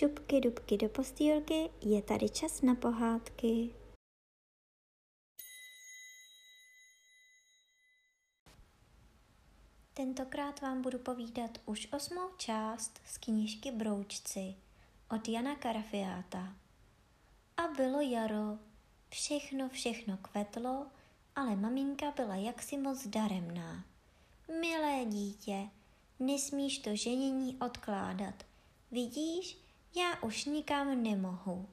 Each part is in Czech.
šupky dubky do postýlky, je tady čas na pohádky. Tentokrát vám budu povídat už osmou část z knížky Broučci od Jana Karafiáta. A bylo jaro, všechno, všechno kvetlo, ale maminka byla jaksi moc daremná. Milé dítě, nesmíš to ženění odkládat. Vidíš, já už nikam nemohu.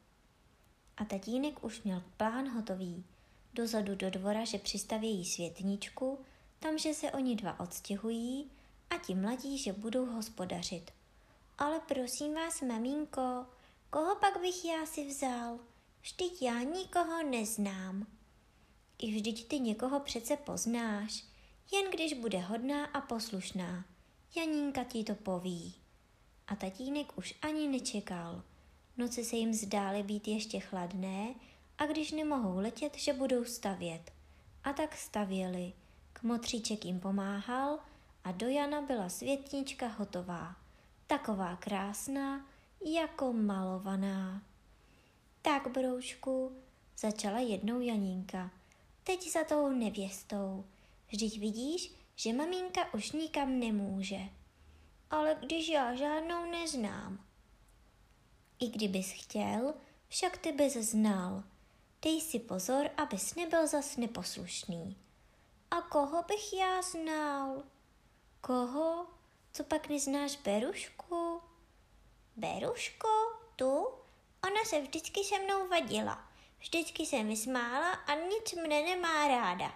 A tatínek už měl plán hotový. Dozadu do dvora, že přistavějí světničku, tam, že se oni dva odstěhují a ti mladí, že budou hospodařit. Ale prosím vás, maminko, koho pak bych já si vzal? Vždyť já nikoho neznám. I vždyť ty někoho přece poznáš, jen když bude hodná a poslušná. Janínka ti to poví. A tatínek už ani nečekal. Noci se jim zdály být ještě chladné a když nemohou letět, že budou stavět. A tak stavěli. Kmotříček jim pomáhal a do Jana byla světnička hotová. Taková krásná, jako malovaná. Tak, broučku, začala jednou Janínka. Teď za tou nevěstou. Vždyť vidíš, že maminka už nikam nemůže. Ale když já žádnou neznám. I kdybys chtěl, však ty bys znal. Dej si pozor, abys nebyl zas neposlušný. A koho bych já znal? Koho? Co pak neznáš Berušku? Beruško? Tu? Ona se vždycky se mnou vadila. Vždycky se mi smála a nic mne nemá ráda.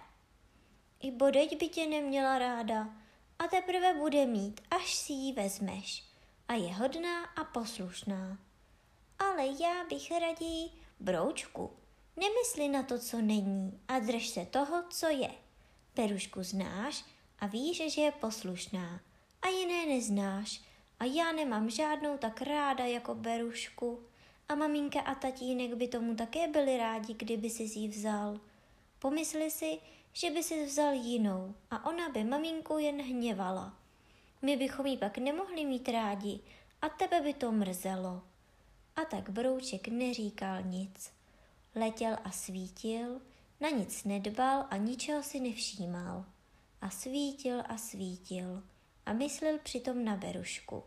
I bodeď by tě neměla ráda a teprve bude mít, až si ji vezmeš. A je hodná a poslušná. Ale já bych raději broučku. Nemysli na to, co není a drž se toho, co je. Perušku znáš a víš, že je poslušná a jiné neznáš a já nemám žádnou tak ráda jako Berušku. A maminka a tatínek by tomu také byli rádi, kdyby si ji vzal. Pomysli si, že by si vzal jinou a ona by maminku jen hněvala. My bychom ji pak nemohli mít rádi a tebe by to mrzelo. A tak Brouček neříkal nic. Letěl a svítil, na nic nedbal a ničeho si nevšímal. A svítil a svítil a myslel přitom na Berušku.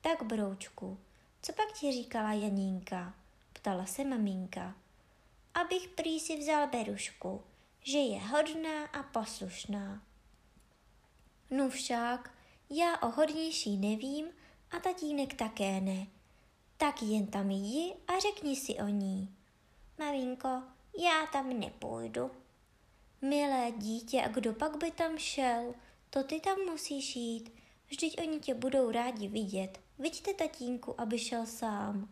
Tak, Broučku, co pak ti říkala Janínka? Ptala se maminka. Abych prý si vzal Berušku, že je hodná a poslušná. No však, já o hodnější nevím a tatínek také ne. Tak jen tam jdi a řekni si o ní. Maminko, já tam nepůjdu. Milé dítě, a kdo pak by tam šel? To ty tam musíš jít. Vždyť oni tě budou rádi vidět. Vidíte tatínku, aby šel sám.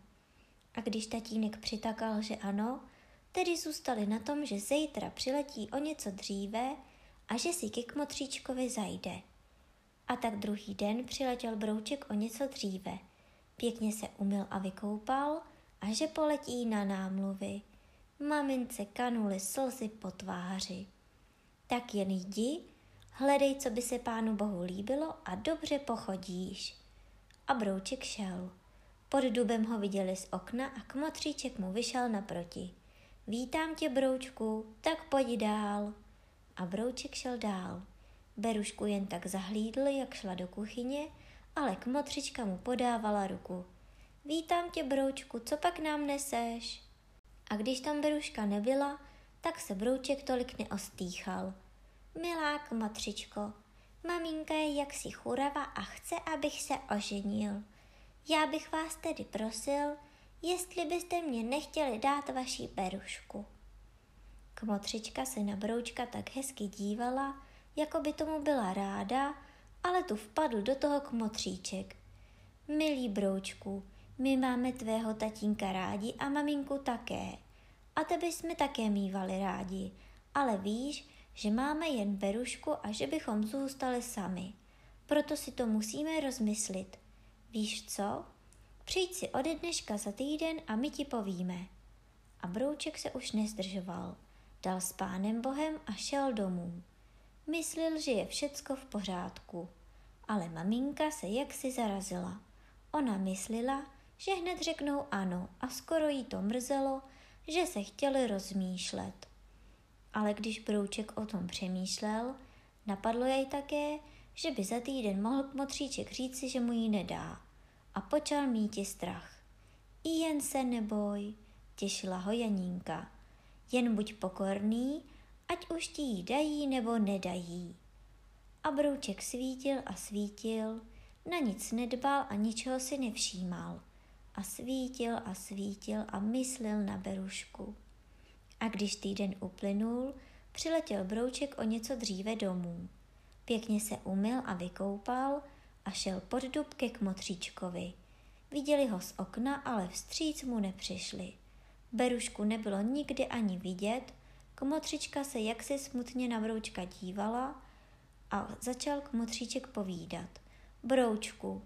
A když tatínek přitakal, že ano, tedy zůstali na tom, že zítra přiletí o něco dříve a že si ke kmotříčkovi zajde. A tak druhý den přiletěl Brouček o něco dříve. Pěkně se umyl a vykoupal a že poletí na námluvy. Mamince kanuly slzy po tváři. Tak jen jdi, hledej, co by se pánu bohu líbilo a dobře pochodíš. A Brouček šel. Pod dubem ho viděli z okna a kmotříček mu vyšel naproti. Vítám tě, Broučku, tak pojď dál. A Brouček šel dál. Berušku jen tak zahlídl, jak šla do kuchyně, ale kmotřička mu podávala ruku. Vítám tě, Broučku, co pak nám neseš? A když tam Beruška nebyla, tak se Brouček tolik neostýchal. Milá kmotřičko, maminka je jaksi churava a chce, abych se oženil. Já bych vás tedy prosil, jestli byste mě nechtěli dát vaší Berušku. Kmotřička se na Broučka tak hezky dívala, jako by tomu byla ráda, ale tu vpadl do toho kmotříček. Milý Broučku, my máme tvého tatínka rádi a maminku také. A tebe jsme také mývali rádi, ale víš, že máme jen Berušku a že bychom zůstali sami. Proto si to musíme rozmyslit. Víš co? Přijď si ode dneška za týden a my ti povíme. A Brouček se už nezdržoval. Dal s pánem Bohem a šel domů. Myslil, že je všecko v pořádku, ale maminka se jaksi zarazila. Ona myslela, že hned řeknou ano a skoro jí to mrzelo, že se chtěli rozmýšlet. Ale když Brouček o tom přemýšlel, napadlo jej také, že by za týden mohl kmotříček říci, že mu ji nedá. A počal mít strach. I jen se neboj, těšila ho Janínka. Jen buď pokorný, ať už ti ji dají nebo nedají. A Brouček svítil a svítil, na nic nedbal a ničeho si nevšímal. A svítil a svítil a myslel na Berušku. A když týden uplynul, přiletěl Brouček o něco dříve domů. Pěkně se umyl a vykoupal a šel pod dub ke kmotříčkovi. Viděli ho z okna, ale vstříc mu nepřišli. Berušku nebylo nikdy ani vidět, kmotřička se jaksi smutně na Broučka dívala a začal kmotříček povídat. Broučku,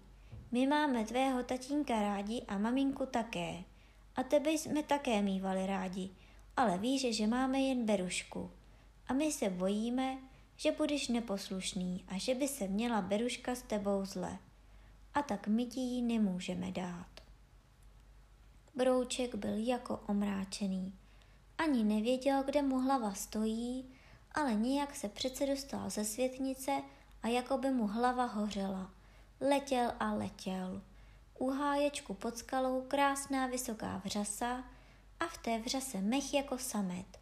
my máme tvého tatínka rádi a maminku také. A tebe jsme také mývali rádi, ale víš, že máme jen Berušku. A my se bojíme, že budeš neposlušný a že by se měla Beruška s tebou zle. A tak my ti ji nemůžeme dát. Brouček byl jako omráčený. Ani nevěděl, kde mu hlava stojí, ale nějak se přece dostal ze světnice a jako by mu hlava hořela. Letěl a letěl. U háječku pod skalou krásná vysoká vřasa a v té vřase mech jako samet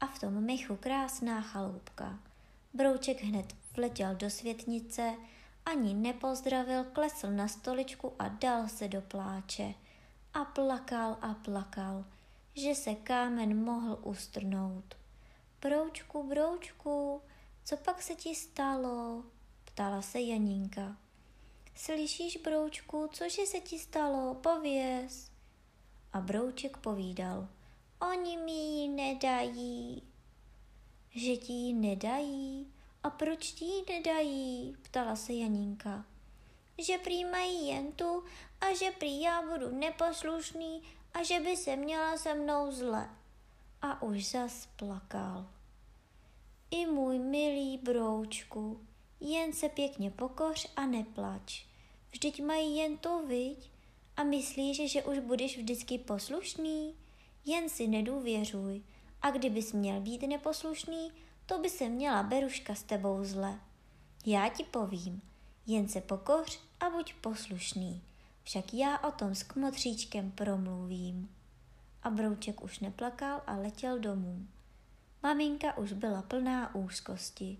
a v tom mechu krásná chaloupka. Brouček hned vletěl do světnice, ani nepozdravil, klesl na stoličku a dal se do pláče. A plakal a plakal, že se kámen mohl ustrnout. Broučku, broučku, co pak se ti stalo? ptala se Janínka. Slyšíš, broučku, cože se ti stalo? Pověz. A brouček povídal. Oni mi ji nedají. Že ti ji nedají? A proč ti ji nedají? Ptala se Janínka. Že prý mají jen tu a že prý já budu neposlušný a že by se měla se mnou zle. A už zas plakal. I můj milý broučku, jen se pěkně pokoř a neplač. Vždyť mají jen to, viď? A myslíš, že už budeš vždycky poslušný? Jen si nedůvěřuj. A kdybys měl být neposlušný, to by se měla Beruška s tebou zle. Já ti povím, jen se pokoř a buď poslušný. Však já o tom s kmotříčkem promluvím. A Brouček už neplakal a letěl domů. Maminka už byla plná úzkosti.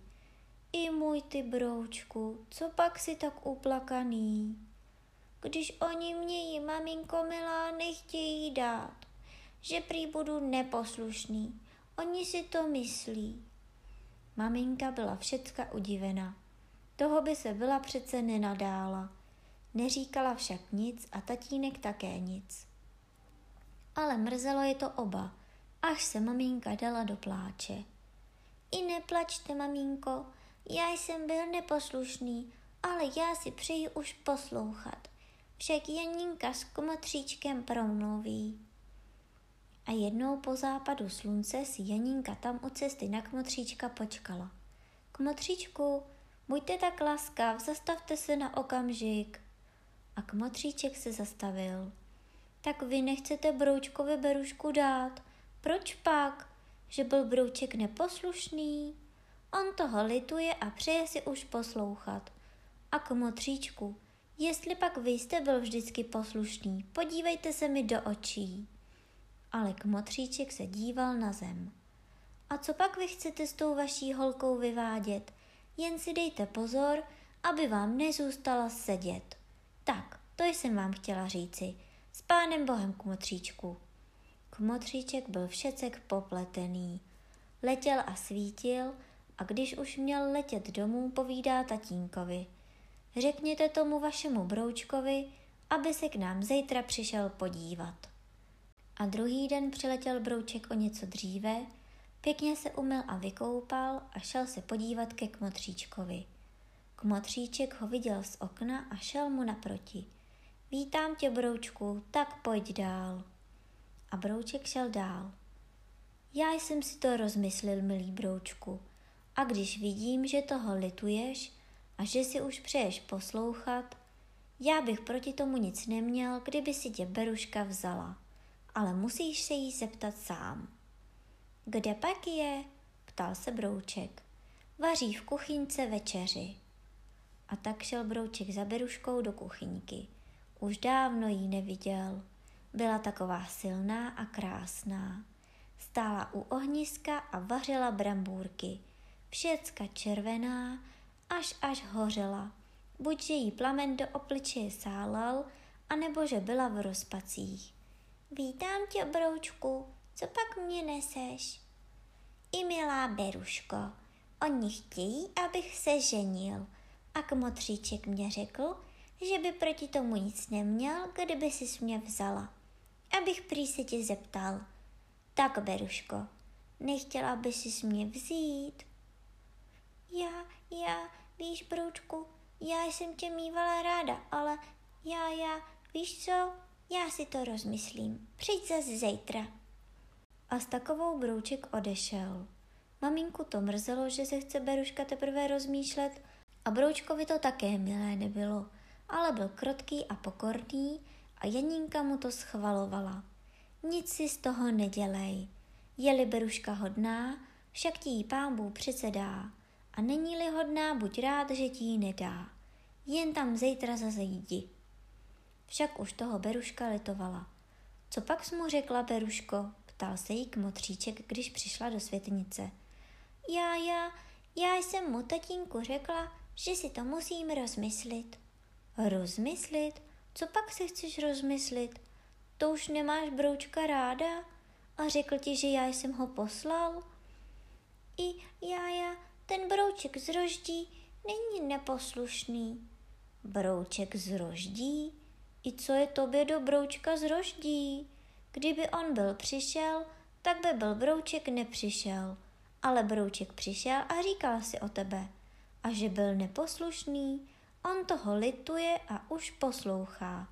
I můj ty broučku, co pak si tak uplakaný? Když oni mě jí, maminko milá, nechtějí dát, že prý budu neposlušný. Oni si to myslí. Maminka byla všecka udivena. Toho by se byla přece nenadála. Neříkala však nic a tatínek také nic. Ale mrzelo je to oba, až se maminka dala do pláče. I neplačte, maminko, já jsem byl neposlušný, ale já si přeji už poslouchat. Však Janinka s komotříčkem promluví. A jednou po západu slunce si Janinka tam u cesty na kmotříčka počkala. Kmotříčku, buďte tak laskav, zastavte se na okamžik. A kmotříček se zastavil. Tak vy nechcete Broučkovi berušku dát. Proč pak? Že byl Brouček neposlušný? On toho lituje a přeje si už poslouchat. A kmotříčku, jestli pak vy jste byl vždycky poslušný, podívejte se mi do očí. Ale kmotříček se díval na zem. A co pak vy chcete s tou vaší holkou vyvádět? Jen si dejte pozor, aby vám nezůstala sedět. Tak, to jsem vám chtěla říci. S pánem bohem kmotříčku. Kmotříček byl všecek popletený. Letěl a svítil, a když už měl letět domů, povídá tatínkovi. Řekněte tomu vašemu broučkovi, aby se k nám zítra přišel podívat. A druhý den přiletěl brouček o něco dříve, pěkně se umyl a vykoupal a šel se podívat ke kmotříčkovi. Kmotříček ho viděl z okna a šel mu naproti. Vítám tě, broučku, tak pojď dál. A brouček šel dál. Já jsem si to rozmyslel, milý broučku, a když vidím, že toho lituješ a že si už přeješ poslouchat, Já bych proti tomu nic neměl, kdyby si tě Beruška vzala, ale musíš se jí zeptat sám. Kde pak je? ptal se Brouček. Vaří v kuchyňce večeři. A tak šel Brouček za Beruškou do kuchyňky. Už dávno jí neviděl. Byla taková silná a krásná. Stála u ohniska a vařila brambůrky. Všecka červená, až až hořela. Buď že jí plamen do obličeje sálal, anebo že byla v rozpacích. Vítám tě, broučku, co pak mě neseš? I milá Beruško, oni chtějí, abych se ženil. A kmotříček mě řekl, že by proti tomu nic neměl, kdyby si mě vzala. Abych prý se tě zeptal. Tak, Beruško, nechtěla by si mě vzít? Já, já, víš, Broučku, já jsem tě mývala ráda, ale já, já, víš co, já si to rozmyslím. Přijď zase zítra. A s takovou Brouček odešel. Maminku to mrzelo, že se chce Beruška teprve rozmýšlet a Broučkovi to také milé nebylo, ale byl krotký a pokorný a Janinka mu to schvalovala. Nic si z toho nedělej. Je-li Beruška hodná, však ti jí pán Bůh přece dá. A není-li hodná, buď rád, že ti ji nedá. Jen tam zítra zase jdi. Však už toho Beruška litovala. Co pak jsi mu řekla, Beruško? Ptal se jí kmotříček, když přišla do světnice. Já, já, já jsem mu tatínku řekla, že si to musím rozmyslit. Rozmyslit? Co pak si chceš rozmyslit? To už nemáš broučka ráda? A řekl ti, že já jsem ho poslal? I já, já, ten brouček z roždí není neposlušný. Brouček z roždí? I co je tobě do broučka z roždí? Kdyby on byl přišel, tak by byl brouček nepřišel. Ale brouček přišel a říkal si o tebe. A že byl neposlušný, on toho lituje a už poslouchá.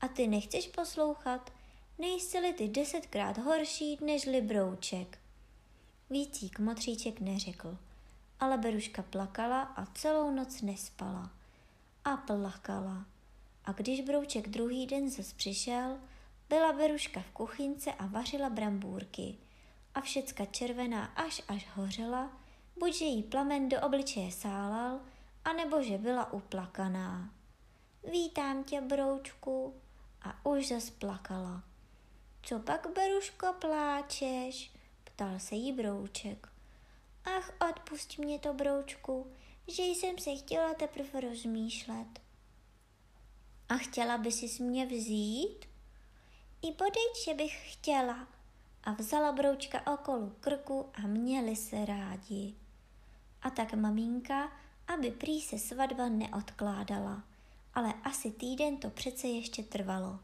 A ty nechceš poslouchat? Nejsi-li ty desetkrát horší nežli brouček. Vícík motříček neřekl, ale Beruška plakala a celou noc nespala. A plakala. A když Brouček druhý den zas přišel, byla Beruška v kuchynce a vařila brambůrky. A všecka červená až až hořela, buď že jí plamen do obličeje sálal, anebo že byla uplakaná. Vítám tě, Broučku. A už zas plakala. Co pak, Beruško, pláčeš? Ptal se jí Brouček. Ach, odpust mě to, Broučku, že jsem se chtěla teprve rozmýšlet. A chtěla by si mě vzít? I bodejť, že bych chtěla. A vzala broučka okolo krku a měli se rádi. A tak maminka, aby prý se svatba neodkládala. Ale asi týden to přece ještě trvalo,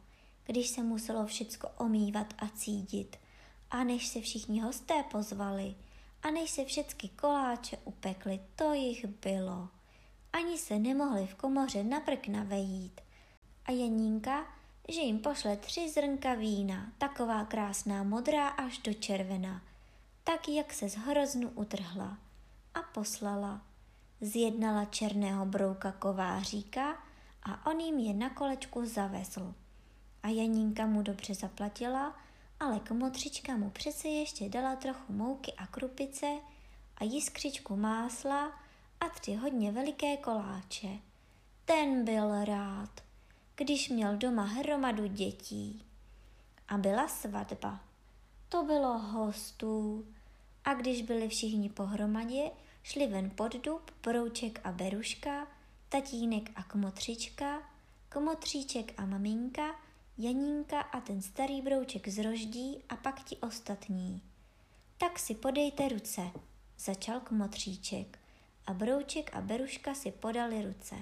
když se muselo všecko omývat a cídit. A než se všichni hosté pozvali, a než se všechny koláče upekly, to jich bylo. Ani se nemohli v komoře na prk navejít, a Janínka, že jim pošle tři zrnka vína, taková krásná modrá až do červena, tak jak se z hroznu utrhla a poslala. Zjednala černého brouka kováříka a on jim je na kolečku zavezl. A Janínka mu dobře zaplatila, ale komotřička mu přece ještě dala trochu mouky a krupice a jiskřičku másla a tři hodně veliké koláče. Ten byl rád když měl doma hromadu dětí. A byla svatba. To bylo hostů. A když byli všichni pohromadě, šli ven pod dub Brouček a Beruška, tatínek a kmotřička, kmotříček a maminka, Janínka a ten starý brouček z roždí a pak ti ostatní. Tak si podejte ruce, začal kmotříček a brouček a Beruška si podali ruce.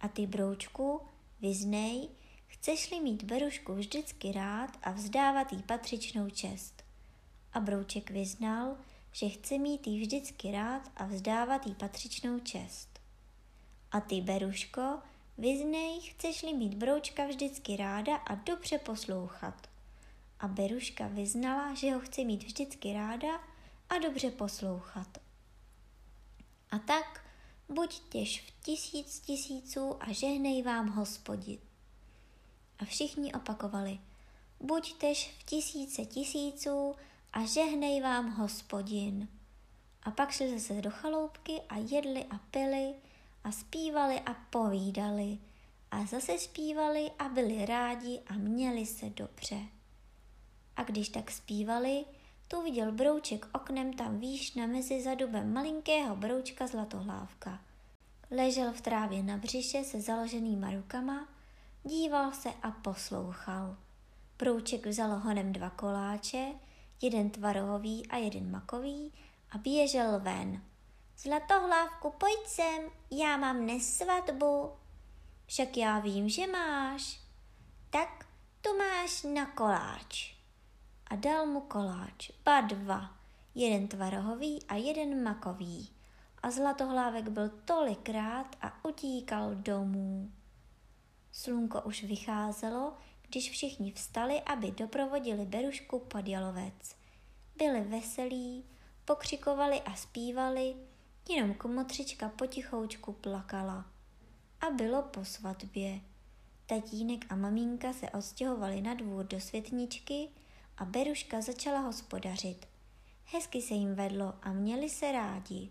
A ty broučku, Vyznej, chceš-li mít Berušku vždycky rád a vzdávat jí patřičnou čest. A Brouček vyznal, že chce mít jí vždycky rád a vzdávat jí patřičnou čest. A ty, Beruško, vyznej, chceš-li mít Broučka vždycky ráda a dobře poslouchat. A Beruška vyznala, že ho chce mít vždycky ráda a dobře poslouchat. A tak buď těž v tisíc tisíců a žehnej vám hospodin. A všichni opakovali, buď tež v tisíce tisíců a žehnej vám hospodin. A pak šli zase do chaloupky a jedli a pili a zpívali a povídali a zase zpívali a byli rádi a měli se dobře. A když tak zpívali, tu viděl brouček oknem tam výš na mezi za dubem malinkého broučka zlatohlávka. Ležel v trávě na břiše se založenýma rukama, díval se a poslouchal. Brouček vzal honem dva koláče, jeden tvarohový a jeden makový a běžel ven. Zlatohlávku, pojď sem, já mám dnes svatbu. Však já vím, že máš. Tak tu máš na koláč a dal mu koláč, ba dva, jeden tvarohový a jeden makový. A zlatohlávek byl tolikrát a utíkal domů. Slunko už vycházelo, když všichni vstali, aby doprovodili Berušku pod jalovec. Byli veselí, pokřikovali a zpívali, jenom komotřička potichoučku plakala. A bylo po svatbě. Tatínek a maminka se odstěhovali na dvůr do světničky, a Beruška začala hospodařit. Hezky se jim vedlo a měli se rádi.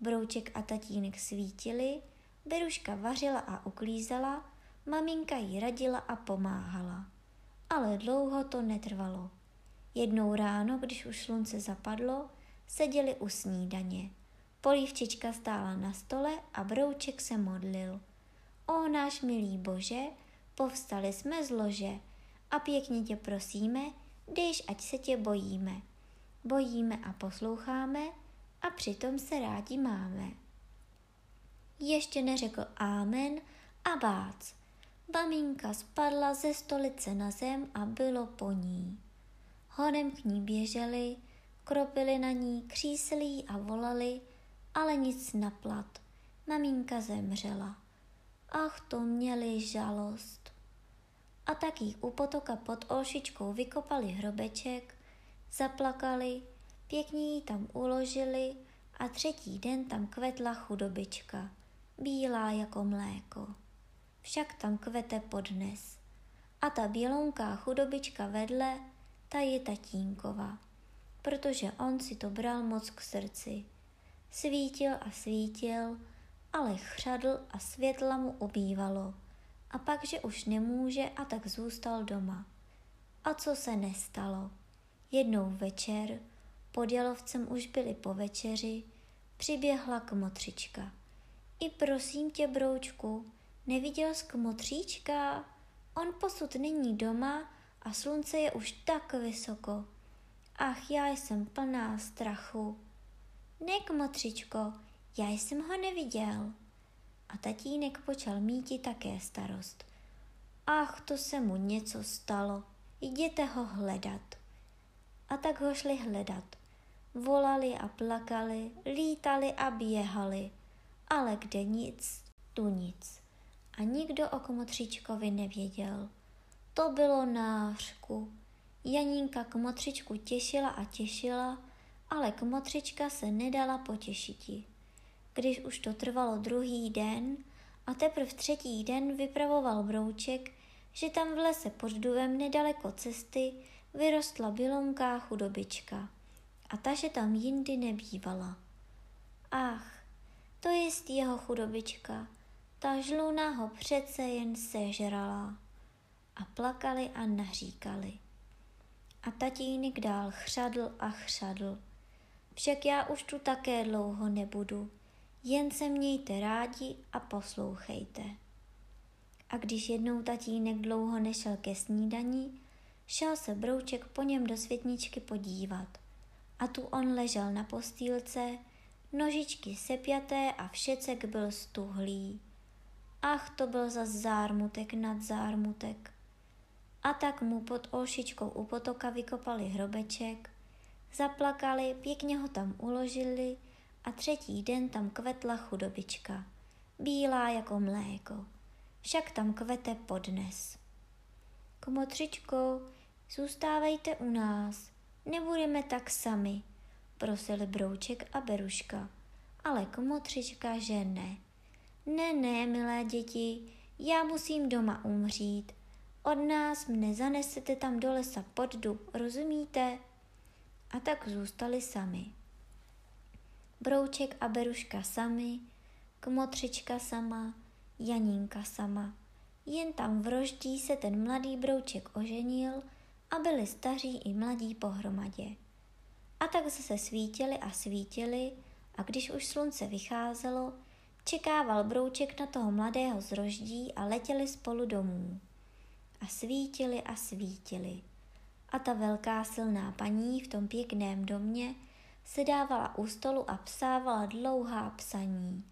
Brouček a tatínek svítili, Beruška vařila a uklízela, maminka jí radila a pomáhala. Ale dlouho to netrvalo. Jednou ráno, když už slunce zapadlo, seděli u snídaně. Polívčička stála na stole a Brouček se modlil. O náš milý Bože, povstali jsme z lože a pěkně tě prosíme, když ať se tě bojíme. Bojíme a posloucháme a přitom se rádi máme. Ještě neřekl ámen a bác. Maminka spadla ze stolice na zem a bylo po ní. Honem k ní běželi, kropili na ní, křísli a volali, ale nic naplat. Maminka zemřela. Ach, to měli žalost a tak jí u potoka pod Olšičkou vykopali hrobeček, zaplakali, pěkně ji tam uložili a třetí den tam kvetla chudobička, bílá jako mléko. Však tam kvete podnes. A ta bělonká chudobička vedle, ta je tatínkova, protože on si to bral moc k srdci. Svítil a svítil, ale chřadl a světla mu ubývalo a pak, že už nemůže a tak zůstal doma. A co se nestalo? Jednou večer, pod jalovcem už byli po večeři, přiběhla kmotřička. I prosím tě, broučku, neviděl jsi kmotříčka? On posud není doma a slunce je už tak vysoko. Ach, já jsem plná strachu. Ne, kmotřičko, já jsem ho neviděl a tatínek počal míti také starost. Ach, to se mu něco stalo, jděte ho hledat. A tak ho šli hledat. Volali a plakali, lítali a běhali, ale kde nic, tu nic. A nikdo o komotřičkovi nevěděl. To bylo nářku. Janínka kmotřičku těšila a těšila, ale kmotřička se nedala potěšiti když už to trvalo druhý den a teprve třetí den vypravoval brouček, že tam v lese pod duvem nedaleko cesty vyrostla bylonká chudobička a ta, že tam jindy nebývala. Ach, to je jeho chudobička, ta žluna ho přece jen sežrala. A plakali a naříkali. A tatínek dál chřadl a chřadl. Však já už tu také dlouho nebudu, jen se mějte rádi a poslouchejte. A když jednou tatínek dlouho nešel ke snídani, šel se brouček po něm do světničky podívat. A tu on ležel na postýlce, nožičky sepjaté a všecek byl stuhlý. Ach, to byl za zármutek nad zármutek. A tak mu pod olšičkou u potoka vykopali hrobeček, zaplakali, pěkně ho tam uložili a třetí den tam kvetla chudobička, bílá jako mléko, však tam kvete podnes. Komotřičko, zůstávejte u nás, nebudeme tak sami, prosili Brouček a Beruška. ale kmotřička, že ne. Ne, ne, milé děti, já musím doma umřít. Od nás mne zanesete tam do lesa pod dub, rozumíte? A tak zůstali sami. Brouček a Beruška sami, Kmotřička sama, Janínka sama. Jen tam v roždí se ten mladý Brouček oženil a byli staří i mladí pohromadě. A tak se svítili a svítili a když už slunce vycházelo, čekával Brouček na toho mladého z roždí a letěli spolu domů. A svítili a svítili. A ta velká silná paní v tom pěkném domě se dávala u stolu a psávala dlouhá psaní.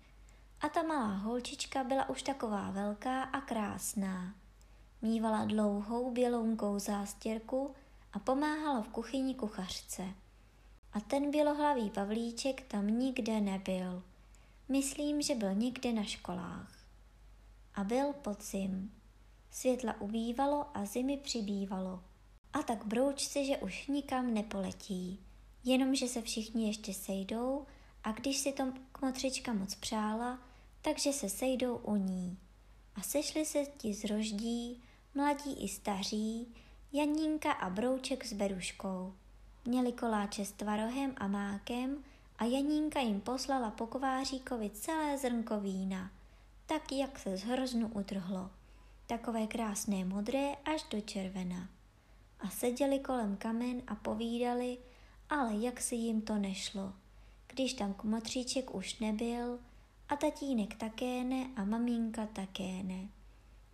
A ta malá holčička byla už taková velká a krásná. Mívala dlouhou bělounkou zástěrku a pomáhala v kuchyni kuchařce. A ten bělohlavý Pavlíček tam nikde nebyl. Myslím, že byl někde na školách. A byl podzim. Světla ubývalo a zimy přibývalo. A tak broučci, že už nikam nepoletí. Jenomže se všichni ještě sejdou a když si to kmotřička moc přála, takže se sejdou u ní. A sešli se ti z roždí, mladí i staří, Janínka a Brouček s Beruškou. Měli koláče s tvarohem a mákem a Janínka jim poslala po kováříkovi celé zrnko vína, tak jak se z hroznu utrhlo. Takové krásné modré až do červena. A seděli kolem kamen a povídali, ale jak si jim to nešlo. Když tam kmotříček už nebyl a tatínek také ne a maminka také ne.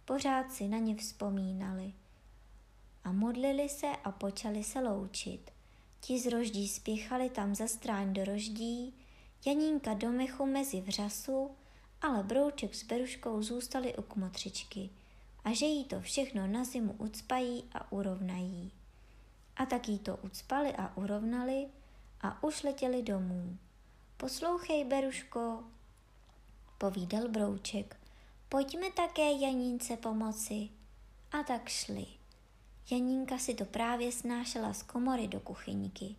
Pořád si na ně vzpomínali. A modlili se a počali se loučit. Ti z roždí spěchali tam za stráň do roždí, Janínka do mechu mezi vřasu, ale Brouček s Beruškou zůstali u kmotřičky a že jí to všechno na zimu ucpají a urovnají. A tak jí to ucpali a urovnali a už letěli domů. Poslouchej, Beruško, povídal Brouček, pojďme také Janínce pomoci. A tak šli. Janínka si to právě snášela z komory do kuchyňky.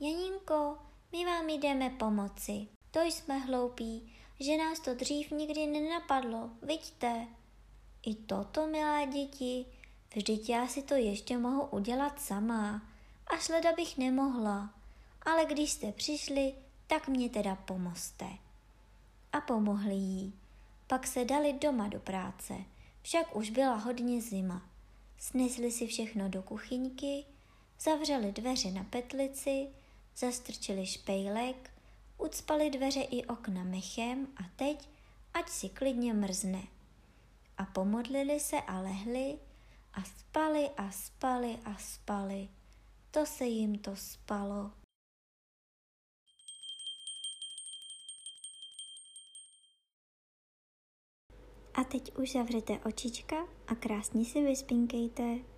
Janínko, my vám jdeme pomoci. To jsme hloupí, že nás to dřív nikdy nenapadlo, vidíte. I toto, milé děti, vždyť já si to ještě mohu udělat sama. A šleda bych nemohla. Ale když jste přišli, tak mě teda pomozte. A pomohli jí. Pak se dali doma do práce, však už byla hodně zima. Snesli si všechno do kuchyňky, zavřeli dveře na petlici, zastrčili špejlek, ucpali dveře i okna mechem a teď, ať si klidně mrzne. A pomodlili se a lehli a spali a spali a spali. To se jim to spalo. A teď už zavřete očička a krásně si vyspinkejte.